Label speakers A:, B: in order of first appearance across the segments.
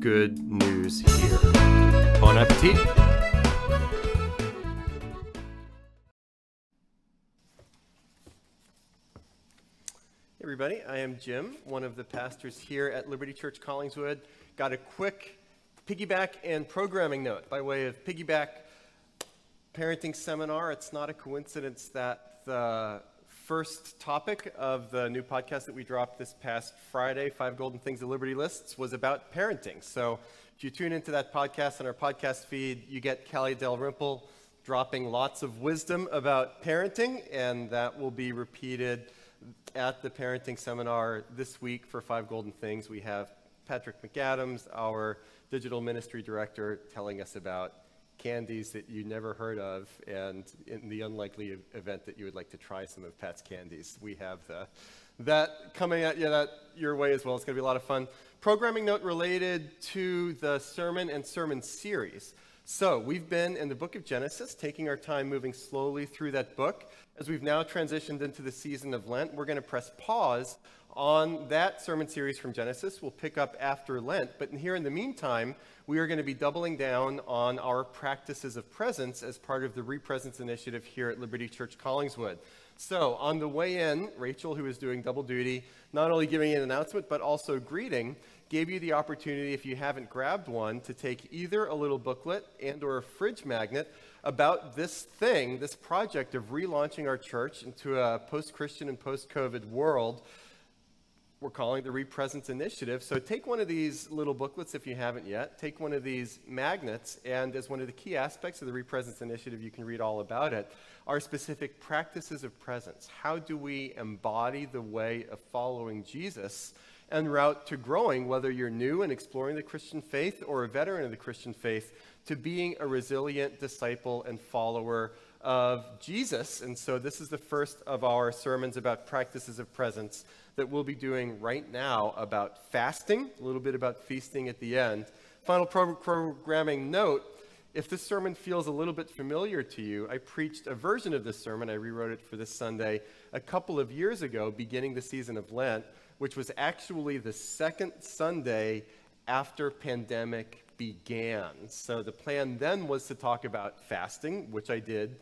A: good news here? Bon appetit! Hey everybody, I am Jim, one of the pastors here at Liberty Church Collingswood. Got a quick piggyback and programming note by way of piggyback parenting seminar. It's not a coincidence that the first topic of the new podcast that we dropped this past Friday, Five Golden Things of Liberty Lists, was about parenting. So if you tune into that podcast on our podcast feed, you get Callie Dalrymple dropping lots of wisdom about parenting, and that will be repeated at the parenting seminar this week for Five Golden Things. We have Patrick McAdams, our digital ministry director, telling us about candies that you never heard of, and in the unlikely event that you would like to try some of Pat's candies, we have the, that coming at you that your way as well. It's going to be a lot of fun. Programming note related to the sermon and sermon series. So, we've been in the book of Genesis, taking our time moving slowly through that book. As we've now transitioned into the season of Lent, we're going to press pause on that sermon series from Genesis. We'll pick up after Lent. But here in the meantime, we are going to be doubling down on our practices of presence as part of the Represence Initiative here at Liberty Church Collingswood. So, on the way in, Rachel, who is doing double duty, not only giving an announcement, but also greeting, gave you the opportunity, if you haven't grabbed one, to take either a little booklet and or a fridge magnet about this thing, this project of relaunching our church into a post-Christian and post-COVID world we're calling the Represence Initiative. So take one of these little booklets if you haven't yet. Take one of these magnets, and as one of the key aspects of the Represence Initiative, you can read all about it, are specific practices of presence. How do we embody the way of following Jesus en route to growing, whether you're new and exploring the Christian faith or a veteran of the Christian faith, to being a resilient disciple and follower of Jesus. And so this is the first of our sermons about practices of presence that we'll be doing right now about fasting, a little bit about feasting at the end. Final pro- programming note if this sermon feels a little bit familiar to you, I preached a version of this sermon, I rewrote it for this Sunday, a couple of years ago, beginning the season of Lent, which was actually the second Sunday after pandemic began. So the plan then was to talk about fasting, which I did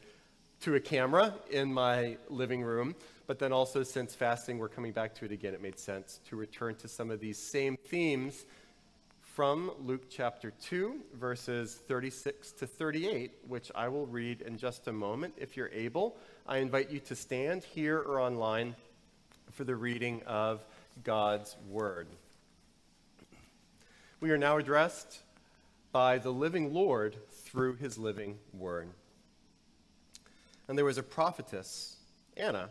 A: to a camera in my living room. But then also, since fasting, we're coming back to it again, it made sense to return to some of these same themes from Luke chapter 2, verses 36 to 38, which I will read in just a moment. If you're able, I invite you to stand here or online for the reading of God's Word. We are now addressed by the living Lord through his living Word. And there was a prophetess, Anna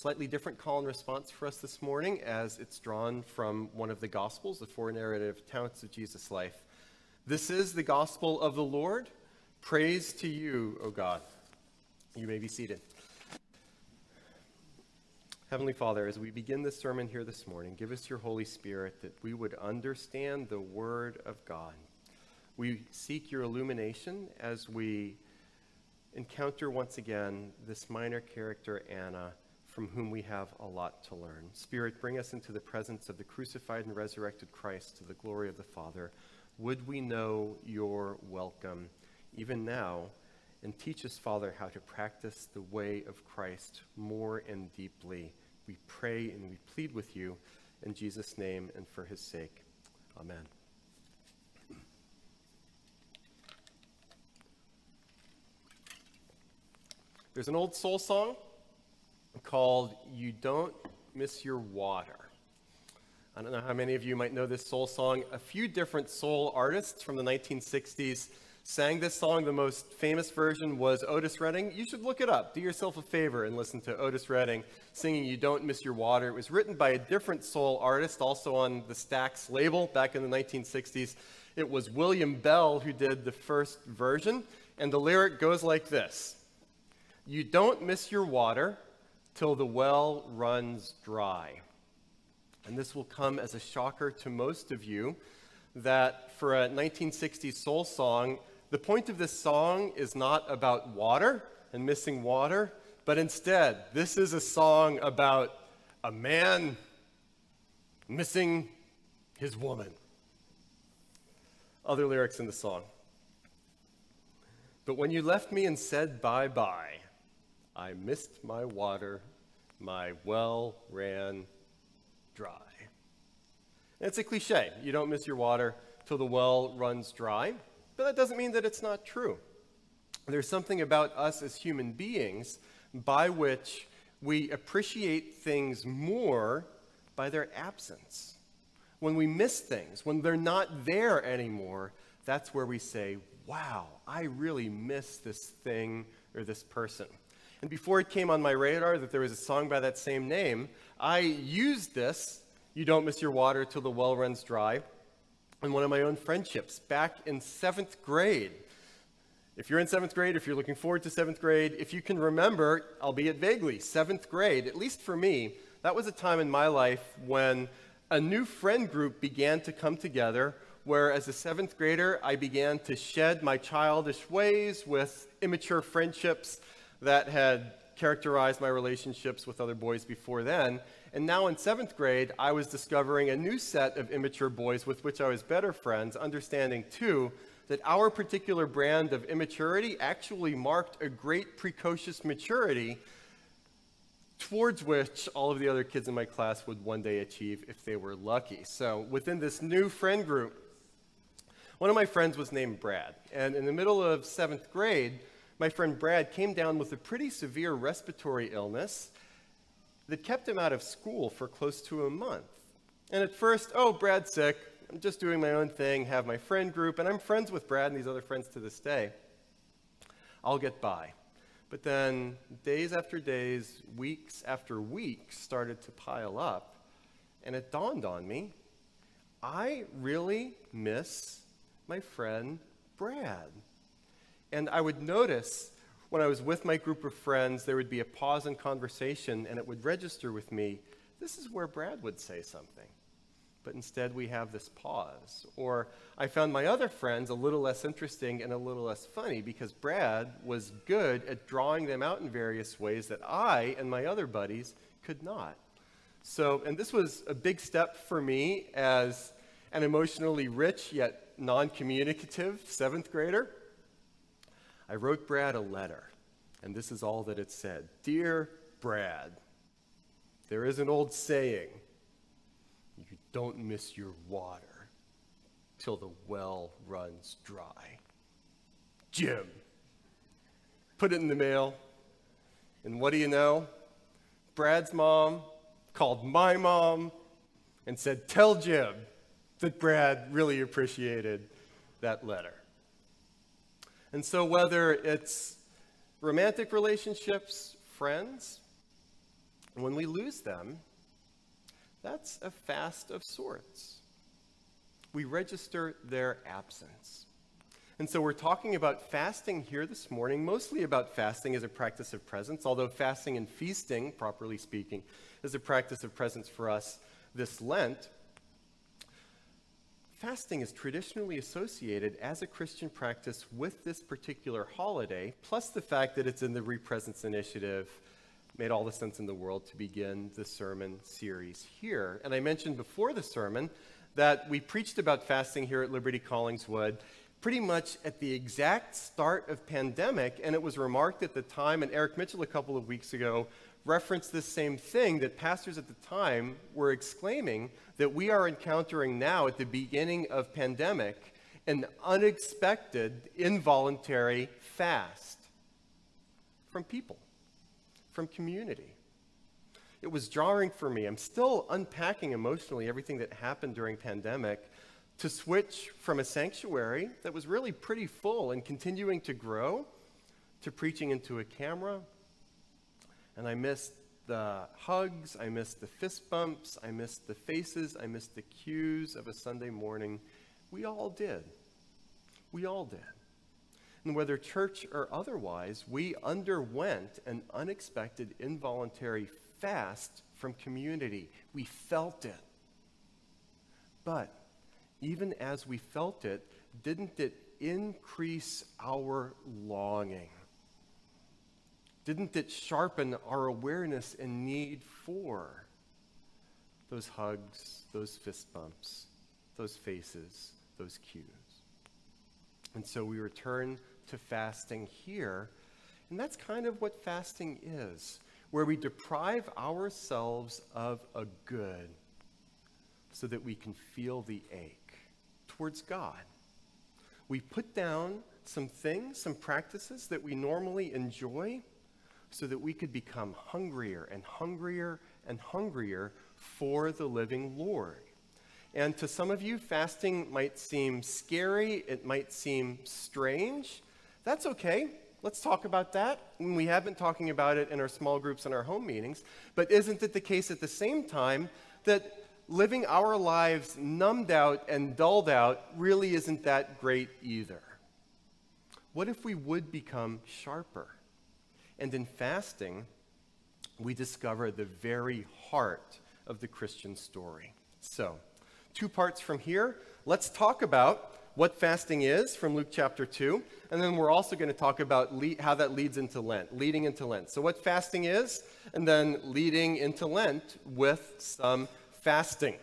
A: Slightly different call and response for us this morning as it's drawn from one of the Gospels, the four narrative accounts of Jesus' life. This is the Gospel of the Lord. Praise to you, O God. You may be seated. Heavenly Father, as we begin this sermon here this morning, give us your Holy Spirit that we would understand the Word of God. We seek your illumination as we encounter once again this minor character, Anna from whom we have a lot to learn. Spirit, bring us into the presence of the crucified and resurrected Christ to the glory of the Father. Would we know your welcome even now? And teach us, Father, how to practice the way of Christ more and deeply. We pray and we plead with you in Jesus' name and for his sake. Amen. There's an old soul song called You Don't Miss Your Water. I don't know how many of you might know this soul song. A few different soul artists from the 1960s sang this song. The most famous version was Otis Redding. You should look it up. Do yourself a favor and listen to Otis Redding singing You Don't Miss Your Water. It was written by a different soul artist, also on the Stax label back in the 1960s. It was William Bell who did the first version, and the lyric goes like this You don't miss your water till the well runs dry. And this will come as a shocker to most of you that for a 1960s soul song, the point of this song is not about water and missing water, but instead, this is a song about a man missing his woman. Other lyrics in the song. But when you left me and said bye bye, I missed my water, my well ran dry. it's a cliche. You don't miss your water till the well runs dry. But that doesn't mean that it's not true. There's something about us as human beings by which we appreciate things more by their absence. When we miss things, when they're not there anymore, that's where we say, wow, I really miss this thing or this person. And before it came on my radar that there was a song by that same name, I used this, You Don't Miss Your Water Till the Well Runs Dry, in one of my own friendships back in seventh grade. If you're in seventh grade, if you're looking forward to seventh grade, if you can remember, albeit vaguely, seventh grade, at least for me, that was a time in my life when a new friend group began to come together where as a seventh grader, I began to shed my childish ways with immature friendships that had characterized my relationships with other boys before then. And now in seventh grade, I was discovering a new set of immature boys with which I was better friends, understanding too that our particular brand of immaturity actually marked a great precocious maturity towards which all of the other kids in my class would one day achieve if they were lucky. So within this new friend group, one of my friends was named Brad. And in the middle of seventh grade, my friend Brad came down with a pretty severe respiratory illness that kept him out of school for close to a month. And at first, oh, Brad's sick. I'm just doing my own thing, have my friend group, and I'm friends with Brad and these other friends to this day. I'll get by. But then days after days, weeks after weeks started to pile up, and it dawned on me I really miss my friend Brad. And I would notice when I was with my group of friends, there would be a pause in conversation, and it would register with me this is where Brad would say something. But instead, we have this pause. Or I found my other friends a little less interesting and a little less funny because Brad was good at drawing them out in various ways that I and my other buddies could not. So, and this was a big step for me as an emotionally rich yet non communicative seventh grader. I wrote Brad a letter, and this is all that it said Dear Brad, there is an old saying you don't miss your water till the well runs dry. Jim. Put it in the mail, and what do you know? Brad's mom called my mom and said, Tell Jim that Brad really appreciated that letter. And so, whether it's romantic relationships, friends, when we lose them, that's a fast of sorts. We register their absence. And so we're talking about fasting here this morning, mostly about fasting as a practice of presence, although fasting and feasting, properly speaking, is a practice of presence for us this Lent. Fasting is traditionally associated as a Christian practice with this particular holiday, plus the fact that it's in the Represence Initiative made all the sense in the world to begin the sermon series here. And I mentioned before the sermon that we preached about fasting here at Liberty Collingswood pretty much at the exact start of pandemic, and it was remarked at the time, and Eric Mitchell a couple of weeks ago referenced this same thing that pastors at the time were exclaiming that we are encountering now at the beginning of pandemic an unexpected involuntary fast from people from community. It was jarring for me. I'm still unpacking emotionally everything that happened during pandemic to switch from a sanctuary that was really pretty full and continuing to grow to preaching into a camera. And I missed the hugs, I missed the fist bumps, I missed the faces, I missed the cues of a Sunday morning. We all did. We all did. And whether church or otherwise, we underwent an unexpected, involuntary fast from community. We felt it. But even as we felt it, didn't it increase our longing? Didn't it sharpen our awareness and need for those hugs, those fist bumps, those faces, those cues? And so we return to fasting here. And that's kind of what fasting is, where we deprive ourselves of a good so that we can feel the ache towards God. We put down some things, some practices that we normally enjoy so that we could become hungrier and hungrier and hungrier for the living Lord. And to some of you, fasting might seem scary, it might seem strange. That's okay. Let's talk about that. We have been talking about it in our small groups and our home meetings. But isn't it the case at the same time that living our lives numbed out and dulled out really isn't that great either? What if we would become sharper? And in fasting, we discover the very heart of the Christian story. So, two parts from here. Let's talk about what fasting is from Luke chapter 2, and then we're also going to talk about le- how that leads into Lent, leading into Lent. So, what fasting is, and then leading into Lent with some fasting.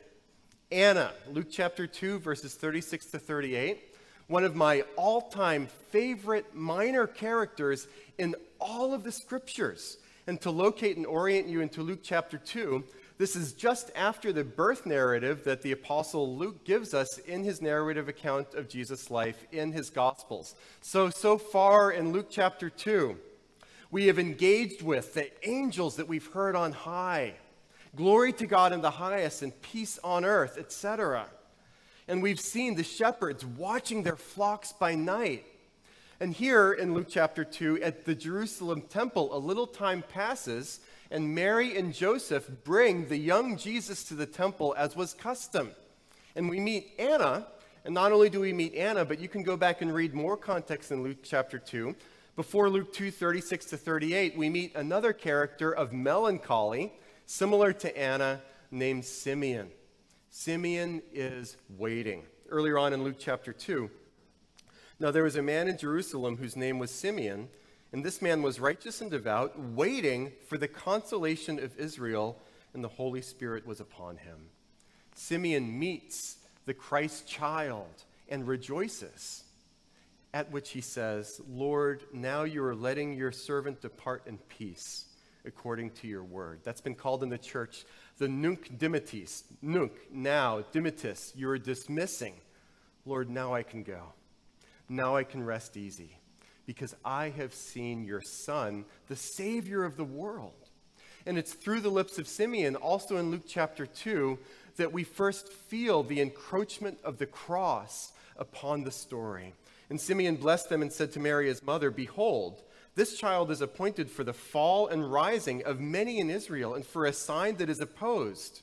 A: Anna, Luke chapter 2, verses 36 to 38, one of my all time favorite minor characters in all of the scriptures. And to locate and orient you into Luke chapter 2, this is just after the birth narrative that the Apostle Luke gives us in his narrative account of Jesus' life in his Gospels. So, so far in Luke chapter 2, we have engaged with the angels that we've heard on high. Glory to God in the highest and peace on earth, etc. And we've seen the shepherds watching their flocks by night. And here in Luke chapter 2, at the Jerusalem temple, a little time passes and Mary and Joseph bring the young Jesus to the temple as was custom. And we meet Anna, and not only do we meet Anna, but you can go back and read more context in Luke chapter 2. Before Luke 2 36 to 38, we meet another character of melancholy, similar to Anna, named Simeon. Simeon is waiting. Earlier on in Luke chapter 2, now there was a man in Jerusalem whose name was Simeon and this man was righteous and devout, waiting for the consolation of Israel, and the Holy Spirit was upon him. Simeon meets the Christ child and rejoices, at which he says, Lord, now you are letting your servant depart in peace according to your word. That's been called in the church the nunc dimittis. Nunc, now, dimittis, you are dismissing. Lord, now I can go. Now I can rest easy because I have seen your Son, the Savior of the world. And it's through the lips of Simeon, also in Luke chapter 2, that we first feel the encroachment of the cross upon the story. And Simeon blessed them and said to Mary, his mother, Behold, this child is appointed for the fall and rising of many in Israel, and for a sign that is opposed.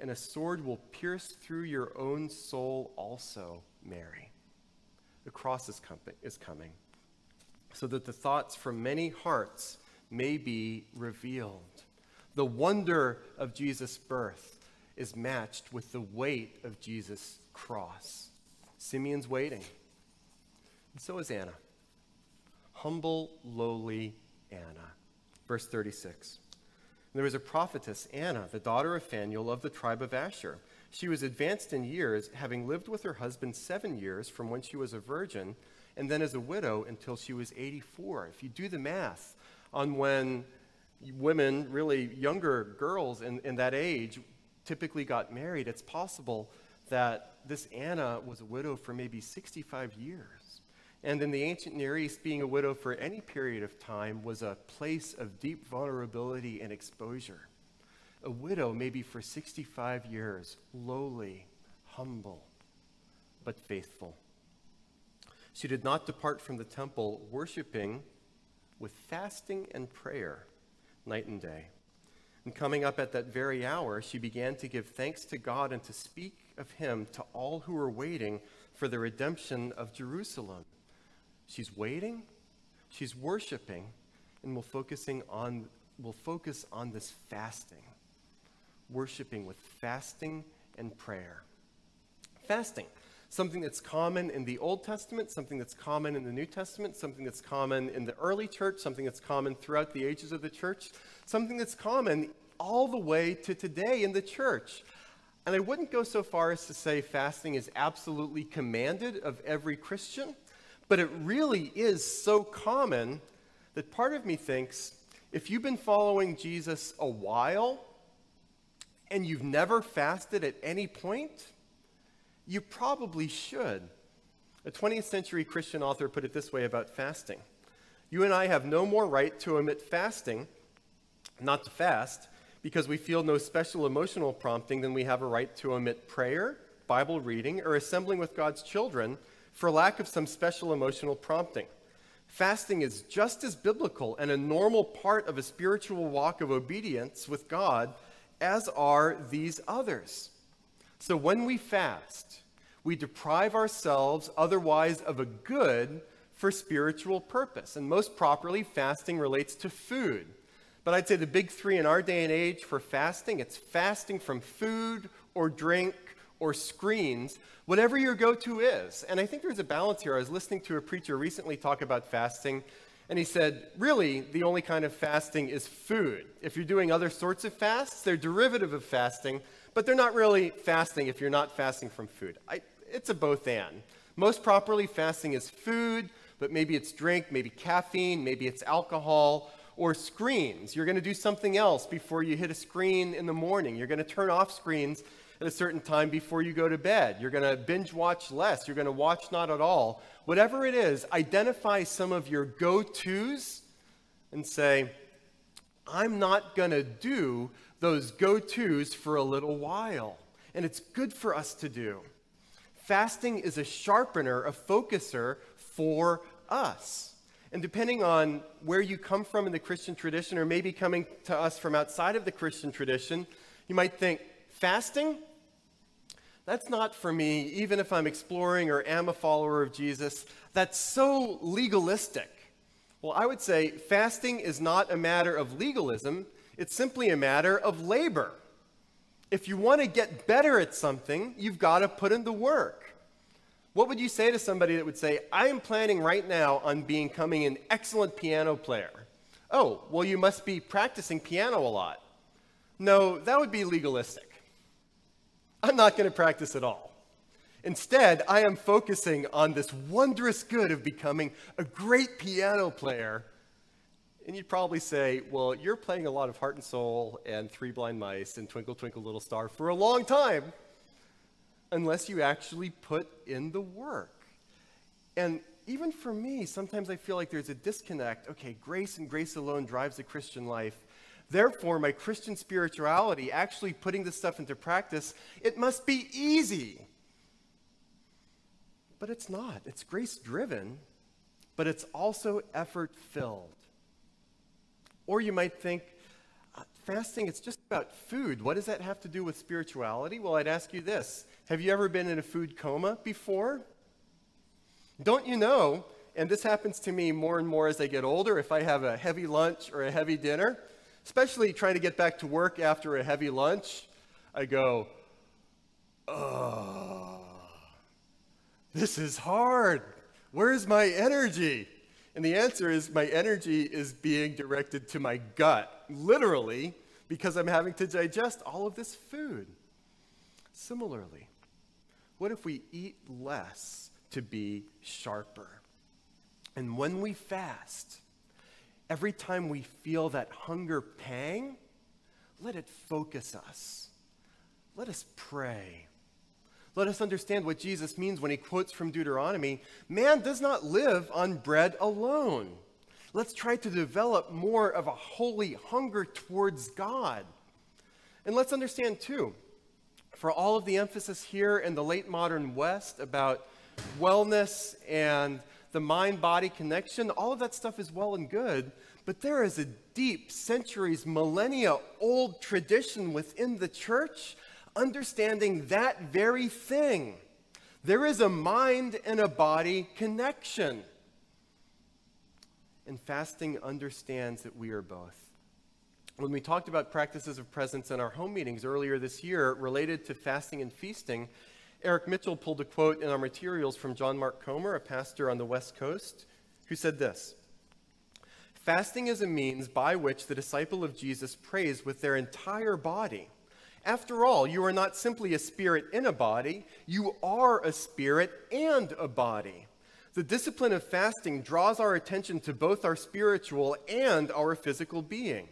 A: And a sword will pierce through your own soul also, Mary. The cross is coming so that the thoughts from many hearts may be revealed. The wonder of Jesus' birth is matched with the weight of Jesus' cross. Simeon's waiting, and so is Anna. Humble, lowly Anna. Verse 36. There was a prophetess, Anna, the daughter of Phanuel of the tribe of Asher. She was advanced in years, having lived with her husband seven years from when she was a virgin and then as a widow until she was 84. If you do the math on when women, really younger girls in, in that age, typically got married, it's possible that this Anna was a widow for maybe 65 years. And in the ancient Near East, being a widow for any period of time was a place of deep vulnerability and exposure. A widow, maybe for 65 years, lowly, humble, but faithful. She did not depart from the temple, worshiping with fasting and prayer night and day. And coming up at that very hour, she began to give thanks to God and to speak of him to all who were waiting for the redemption of Jerusalem. She's waiting, she's worshiping, and we'll, focusing on, we'll focus on this fasting. Worshiping with fasting and prayer. Fasting, something that's common in the Old Testament, something that's common in the New Testament, something that's common in the early church, something that's common throughout the ages of the church, something that's common all the way to today in the church. And I wouldn't go so far as to say fasting is absolutely commanded of every Christian. But it really is so common that part of me thinks if you've been following Jesus a while and you've never fasted at any point, you probably should. A 20th century Christian author put it this way about fasting You and I have no more right to omit fasting, not to fast, because we feel no special emotional prompting than we have a right to omit prayer, Bible reading, or assembling with God's children for lack of some special emotional prompting. Fasting is just as biblical and a normal part of a spiritual walk of obedience with God as are these others. So when we fast, we deprive ourselves otherwise of a good for spiritual purpose. And most properly, fasting relates to food. But I'd say the big three in our day and age for fasting it's fasting from food or drink or screens, whatever your go to is. And I think there's a balance here. I was listening to a preacher recently talk about fasting, and he said, really, the only kind of fasting is food. If you're doing other sorts of fasts, they're derivative of fasting, but they're not really fasting if you're not fasting from food. I, it's a both and. Most properly, fasting is food, but maybe it's drink, maybe caffeine, maybe it's alcohol, or screens. You're going to do something else before you hit a screen in the morning. You're going to turn off screens at a certain time before you go to bed. You're going to binge watch less. You're going to watch not at all. Whatever it is, identify some of your go tos and say, I'm not going to do those go tos for a little while. And it's good for us to do. Fasting is a sharpener, a focuser for us. And depending on where you come from in the Christian tradition, or maybe coming to us from outside of the Christian tradition, you might think, fasting? That's not for me, even if I'm exploring or am a follower of Jesus. That's so legalistic. Well, I would say fasting is not a matter of legalism, it's simply a matter of labor. If you want to get better at something, you've got to put in the work. What would you say to somebody that would say, I am planning right now on becoming an excellent piano player? Oh, well, you must be practicing piano a lot. No, that would be legalistic. I'm not going to practice at all. Instead, I am focusing on this wondrous good of becoming a great piano player. And you'd probably say, well, you're playing a lot of Heart and Soul and Three Blind Mice and Twinkle, Twinkle, Little Star for a long time, unless you actually put in the work. And even for me, sometimes I feel like there's a disconnect. Okay, grace and grace alone drives the Christian life. Therefore, my Christian spirituality, actually putting this stuff into practice, it must be easy. But it's not. It's grace driven, but it's also effort filled. Or you might think, uh, fasting, it's just about food. What does that have to do with spirituality? Well, I'd ask you this Have you ever been in a food coma before? Don't you know, and this happens to me more and more as I get older, if I have a heavy lunch or a heavy dinner, especially trying to get back to work after a heavy lunch, I go, oh, this is hard. Where's my energy? And the answer is my energy is being directed to my gut, literally, because I'm having to digest all of this food. Similarly, what if we eat less to be sharper? And when we fast, every time we feel that hunger pang, let it focus us. Let us pray. Let us understand what Jesus means when he quotes from Deuteronomy man does not live on bread alone. Let's try to develop more of a holy hunger towards God. And let's understand, too, for all of the emphasis here in the late modern West about wellness and the mind body connection, all of that stuff is well and good, but there is a deep, centuries, millennia old tradition within the church understanding that very thing. There is a mind and a body connection. And fasting understands that we are both. When we talked about practices of presence in our home meetings earlier this year related to fasting and feasting, Eric Mitchell pulled a quote in our materials from John Mark Comer, a pastor on the West Coast, who said this Fasting is a means by which the disciple of Jesus prays with their entire body after all, you are not simply a spirit in a body, you are a spirit and a body. The discipline of fasting draws our attention to both our spiritual and our physical being.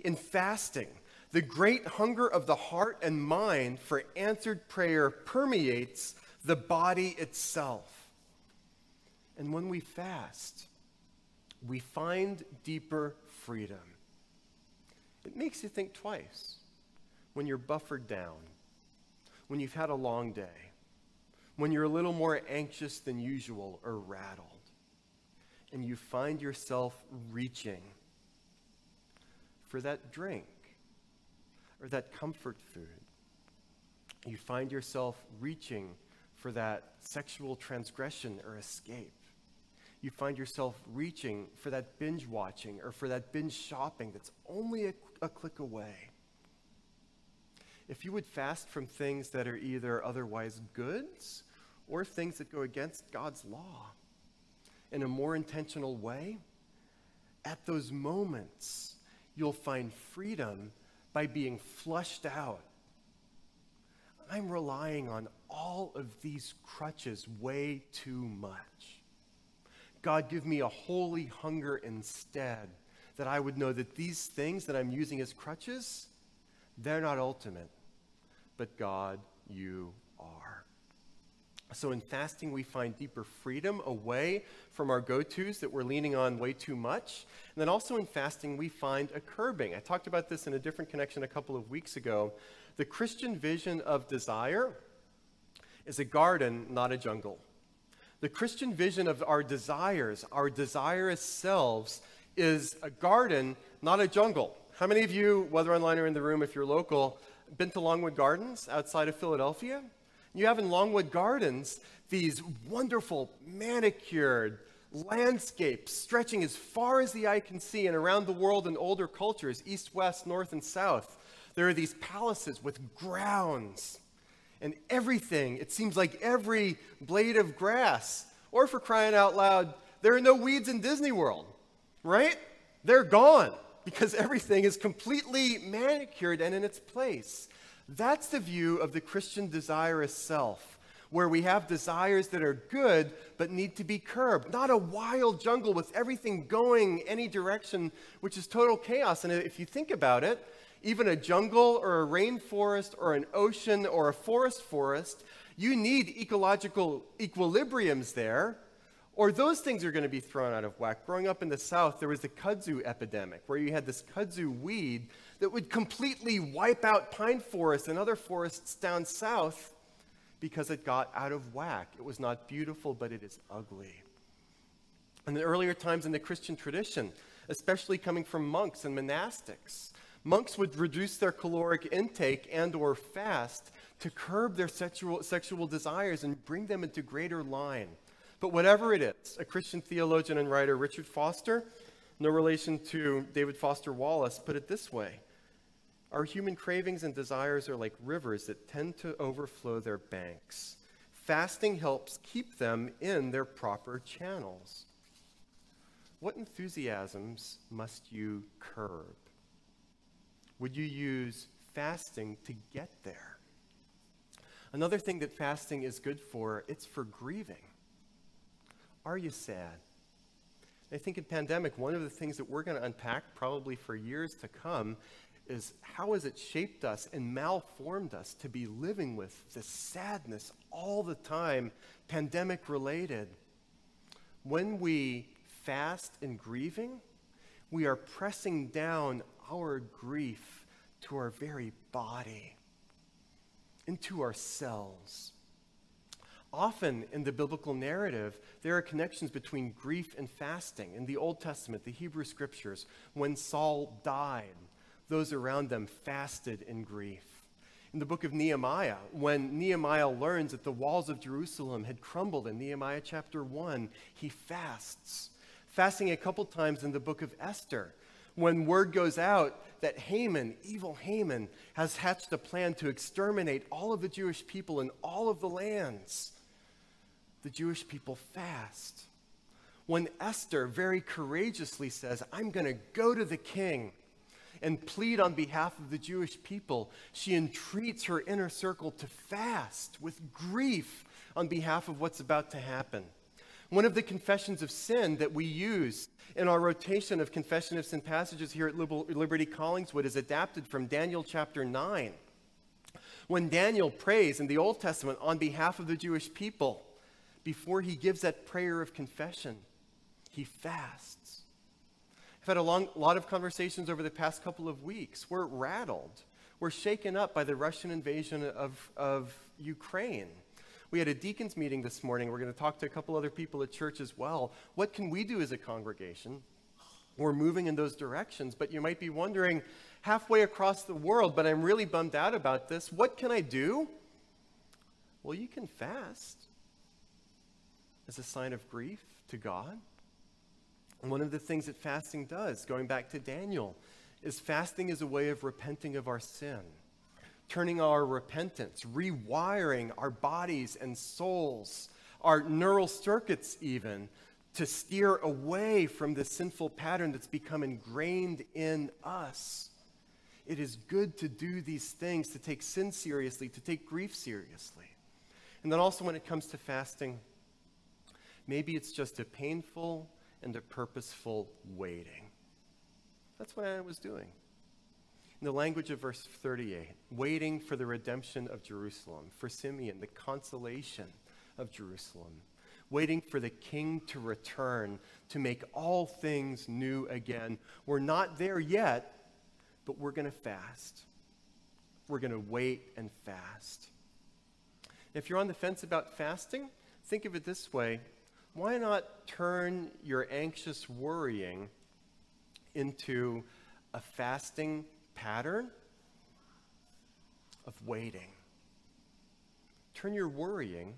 A: In fasting, the great hunger of the heart and mind for answered prayer permeates the body itself. And when we fast, we find deeper freedom. It makes you think twice when you're buffered down, when you've had a long day, when you're a little more anxious than usual or rattled, and you find yourself reaching for that drink or that comfort food. You find yourself reaching for that sexual transgression or escape. You find yourself reaching for that binge watching or for that binge shopping that's only a, a click away if you would fast from things that are either otherwise goods or things that go against God's law in a more intentional way, at those moments, you'll find freedom by being flushed out. I'm relying on all of these crutches way too much. God, give me a holy hunger instead, that I would know that these things that I'm using as crutches, they're not ultimate but God, you are. So in fasting, we find deeper freedom away from our go tos that we're leaning on way too much. And then also in fasting, we find a curbing. I talked about this in a different connection a couple of weeks ago. The Christian vision of desire is a garden, not a jungle. The Christian vision of our desires, our desirous selves, is a garden, not a jungle. How many of you, whether online or in the room, if you're local, been to Longwood Gardens outside of Philadelphia? You have in Longwood Gardens these wonderful manicured landscapes stretching as far as the eye can see and around the world in older cultures, east, west, north, and south. There are these palaces with grounds and everything. It seems like every blade of grass, or for crying out loud, there are no weeds in Disney World, right? They're gone because everything is completely manicured and in its place. That's the view of the Christian desirous self, where we have desires that are good but need to be curbed. Not a wild jungle with everything going any direction, which is total chaos. And if you think about it, even a jungle or a rainforest or an ocean or a forest forest, you need ecological equilibriums there or those things are going to be thrown out of whack. Growing up in the South, there was the kudzu epidemic, where you had this kudzu weed that would completely wipe out pine forests and other forests down south because it got out of whack. It was not beautiful, but it is ugly. In the earlier times in the Christian tradition, especially coming from monks and monastics, monks would reduce their caloric intake and or fast to curb their sexual, sexual desires and bring them into greater line but whatever it is, a Christian theologian and writer, Richard Foster, no relation to David Foster Wallace, put it this way Our human cravings and desires are like rivers that tend to overflow their banks. Fasting helps keep them in their proper channels. What enthusiasms must you curb? Would you use fasting to get there? Another thing that fasting is good for, it's for grieving. Are you sad? I think in pandemic, one of the things that we're going to unpack probably for years to come is how has it shaped us and malformed us to be living with this sadness all the time, pandemic related? When we fast in grieving, we are pressing down our grief to our very body, into our cells. Often in the biblical narrative, there are connections between grief and fasting. In the Old Testament, the Hebrew scriptures, when Saul died, those around them fasted in grief. In the book of Nehemiah, when Nehemiah learns that the walls of Jerusalem had crumbled in Nehemiah chapter 1, he fasts. Fasting a couple times in the book of Esther, when word goes out that Haman, evil Haman, has hatched a plan to exterminate all of the Jewish people in all of the lands, the Jewish people fast. When Esther very courageously says, I'm going to go to the king and plead on behalf of the Jewish people, she entreats her inner circle to fast with grief on behalf of what's about to happen. One of the confessions of sin that we use in our rotation of confession of sin passages here at Liberty Collingswood is adapted from Daniel chapter 9. When Daniel prays in the Old Testament on behalf of the Jewish people, before he gives that prayer of confession, he fasts. I've had a long, lot of conversations over the past couple of weeks. We're rattled. We're shaken up by the Russian invasion of, of Ukraine. We had a deacons meeting this morning. We're going to talk to a couple other people at church as well. What can we do as a congregation? We're moving in those directions, but you might be wondering halfway across the world, but I'm really bummed out about this. What can I do? Well, you can fast as a sign of grief to God. One of the things that fasting does, going back to Daniel, is fasting is a way of repenting of our sin, turning our repentance, rewiring our bodies and souls, our neural circuits even, to steer away from the sinful pattern that's become ingrained in us. It is good to do these things, to take sin seriously, to take grief seriously. And then also when it comes to fasting, maybe it's just a painful and a purposeful waiting. That's what I was doing. In the language of verse 38, waiting for the redemption of Jerusalem, for Simeon, the consolation of Jerusalem, waiting for the king to return to make all things new again. We're not there yet, but we're going to fast. We're going to wait and fast. If you're on the fence about fasting, think of it this way why not turn your anxious worrying into a fasting pattern of waiting? Turn your worrying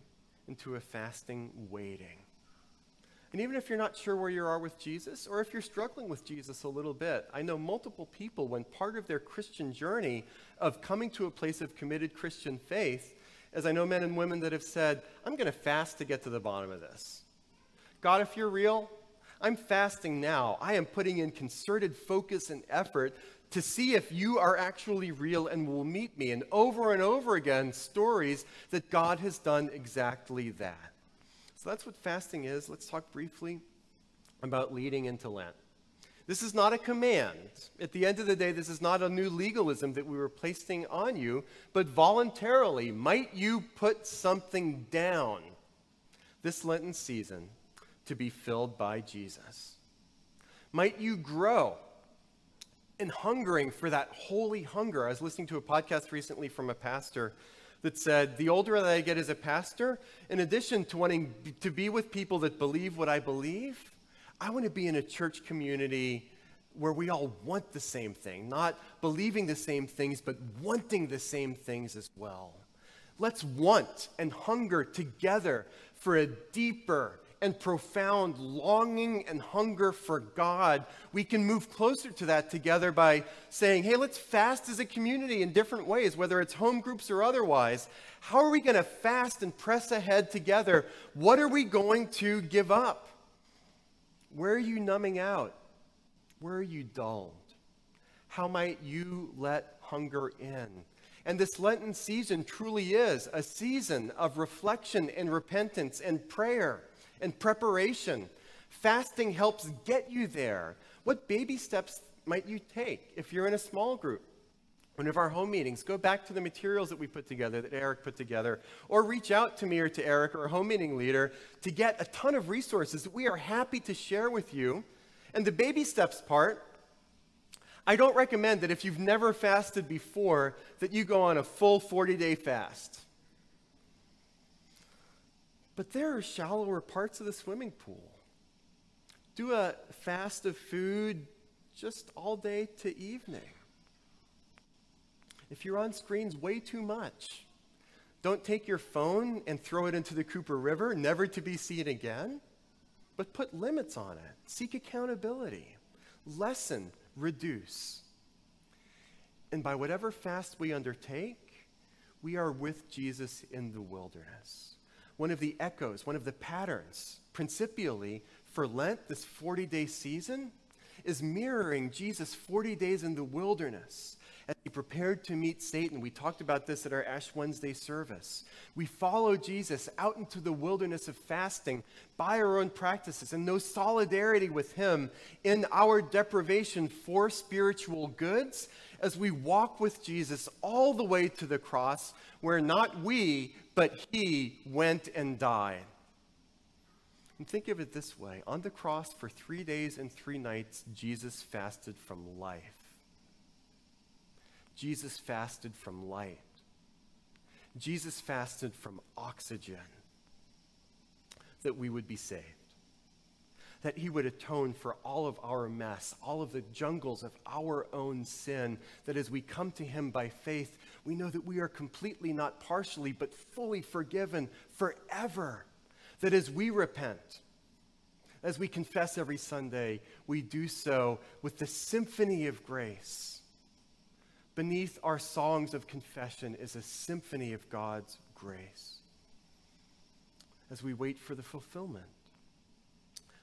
A: into a fasting waiting. And even if you're not sure where you are with Jesus, or if you're struggling with Jesus a little bit, I know multiple people when part of their Christian journey of coming to a place of committed Christian faith, as I know men and women that have said, I'm going to fast to get to the bottom of this. God, if you're real, I'm fasting now. I am putting in concerted focus and effort to see if you are actually real and will meet me. And over and over again, stories that God has done exactly that. So that's what fasting is. Let's talk briefly about leading into Lent. This is not a command. At the end of the day, this is not a new legalism that we were placing on you, but voluntarily, might you put something down this Lenten season to be filled by Jesus. Might you grow in hungering for that holy hunger. I was listening to a podcast recently from a pastor that said, The older that I get as a pastor, in addition to wanting to be with people that believe what I believe, I want to be in a church community where we all want the same thing, not believing the same things, but wanting the same things as well. Let's want and hunger together for a deeper and profound longing and hunger for God, we can move closer to that together by saying, hey, let's fast as a community in different ways, whether it's home groups or otherwise. How are we going to fast and press ahead together? What are we going to give up? Where are you numbing out? Where are you dulled? How might you let hunger in? And this Lenten season truly is a season of reflection and repentance and prayer and preparation. Fasting helps get you there. What baby steps might you take if you're in a small group one of our home meetings, go back to the materials that we put together, that Eric put together, or reach out to me or to Eric or a home meeting leader to get a ton of resources that we are happy to share with you. And the baby steps part, I don't recommend that if you've never fasted before, that you go on a full 40 day fast. But there are shallower parts of the swimming pool. Do a fast of food just all day to evening. If you're on screens way too much, don't take your phone and throw it into the Cooper River, never to be seen again, but put limits on it. Seek accountability. Lessen, reduce. And by whatever fast we undertake, we are with Jesus in the wilderness. One of the echoes, one of the patterns, principially, for Lent, this 40 day season, is mirroring Jesus' 40 days in the wilderness as he prepared to meet Satan. We talked about this at our Ash Wednesday service. We follow Jesus out into the wilderness of fasting by our own practices and know solidarity with him in our deprivation for spiritual goods as we walk with Jesus all the way to the cross, where not we, but he went and died. And think of it this way on the cross for three days and three nights, Jesus fasted from life. Jesus fasted from light. Jesus fasted from oxygen that we would be saved. That he would atone for all of our mess, all of the jungles of our own sin. That as we come to him by faith, we know that we are completely, not partially, but fully forgiven forever. That as we repent, as we confess every Sunday, we do so with the symphony of grace Beneath our songs of confession is a symphony of God's grace. As we wait for the fulfillment,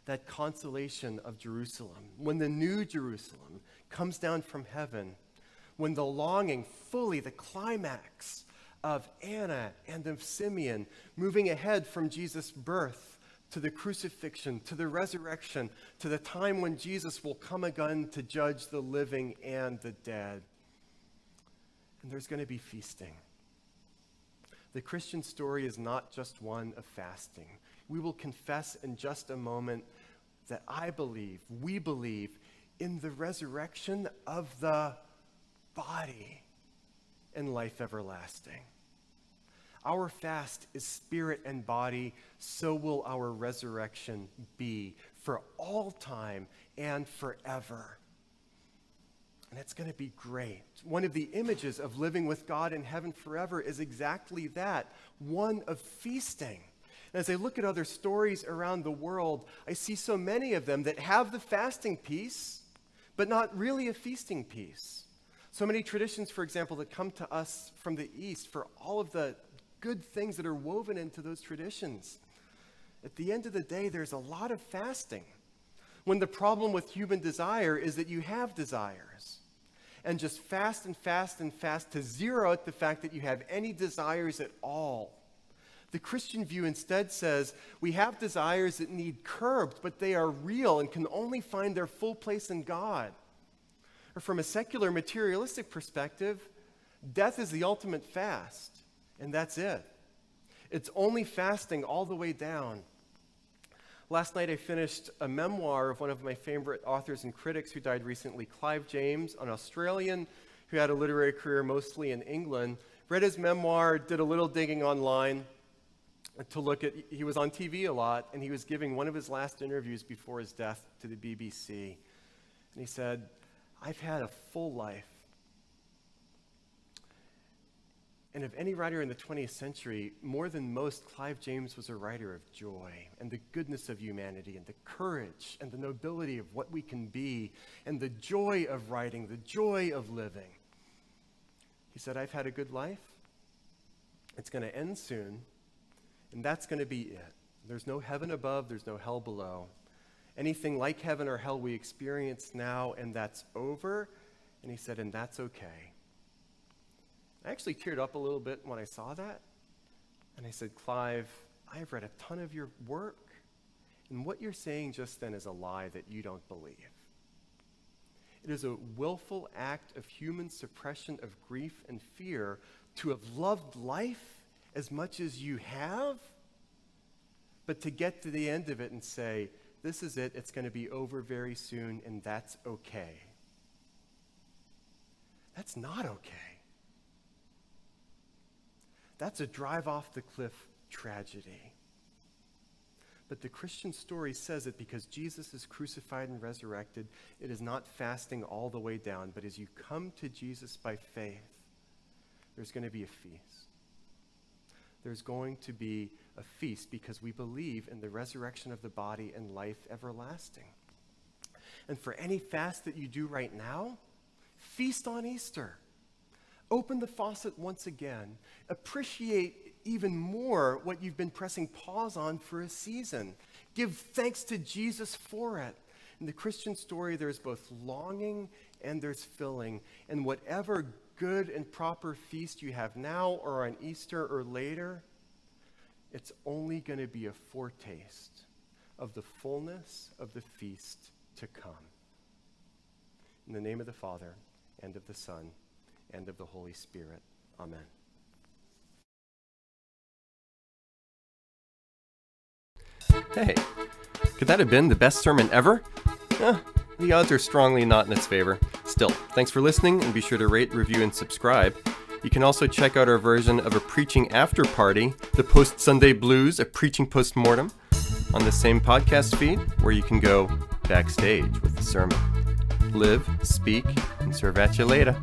A: that consolation of Jerusalem, when the new Jerusalem comes down from heaven, when the longing fully, the climax of Anna and of Simeon, moving ahead from Jesus' birth to the crucifixion, to the resurrection, to the time when Jesus will come again to judge the living and the dead and there's going to be feasting. The Christian story is not just one of fasting. We will confess in just a moment that I believe, we believe, in the resurrection of the body and life everlasting. Our fast is spirit and body, so will our resurrection be for all time and forever and it's going to be great. One of the images of living with God in heaven forever is exactly that one of feasting. And as I look at other stories around the world, I see so many of them that have the fasting piece, but not really a feasting piece. So many traditions, for example, that come to us from the East for all of the good things that are woven into those traditions. At the end of the day, there's a lot of fasting. When the problem with human desire is that you have desires and just fast and fast and fast to zero out the fact that you have any desires at all. The Christian view instead says we have desires that need curbed, but they are real and can only find their full place in God. Or from a secular materialistic perspective, death is the ultimate fast, and that's it. It's only fasting all the way down. Last night I finished a memoir of one of my favorite authors and critics who died recently, Clive James, an Australian who had a literary career mostly in England. Read his memoir, did a little digging online to look at, he was on TV a lot, and he was giving one of his last interviews before his death to the BBC. And he said, I've had a full life. And of any writer in the 20th century, more than most, Clive James was a writer of joy and the goodness of humanity and the courage and the nobility of what we can be and the joy of writing, the joy of living. He said, I've had a good life. It's going to end soon, and that's going to be it. There's no heaven above, there's no hell below. Anything like heaven or hell we experience now, and that's over. And he said, and that's okay. I actually teared up a little bit when I saw that. And I said, Clive, I've read a ton of your work, and what you're saying just then is a lie that you don't believe. It is a willful act of human suppression of grief and fear to have loved life as much as you have, but to get to the end of it and say, this is it, it's going to be over very soon, and that's okay. That's not okay. That's a drive off the cliff tragedy. But the Christian story says it because Jesus is crucified and resurrected. It is not fasting all the way down, but as you come to Jesus by faith, there's going to be a feast. There's going to be a feast because we believe in the resurrection of the body and life everlasting. And for any fast that you do right now, feast on Easter. Open the faucet once again. Appreciate even more what you've been pressing pause on for a season. Give thanks to Jesus for it. In the Christian story, there's both longing and there's filling. And whatever good and proper feast you have now or on Easter or later, it's only going to be a foretaste of the fullness of the feast to come. In the name of the Father, and of the Son, and of the Holy Spirit. Amen. Hey, could that have been the best sermon ever? Eh, the odds are strongly not in its favor. Still, thanks for listening and be sure to rate, review, and subscribe. You can also check out our version of a preaching after party, the Post Sunday Blues, a preaching post mortem, on the same podcast feed where you can go backstage with the sermon. Live, speak, and serve at you later.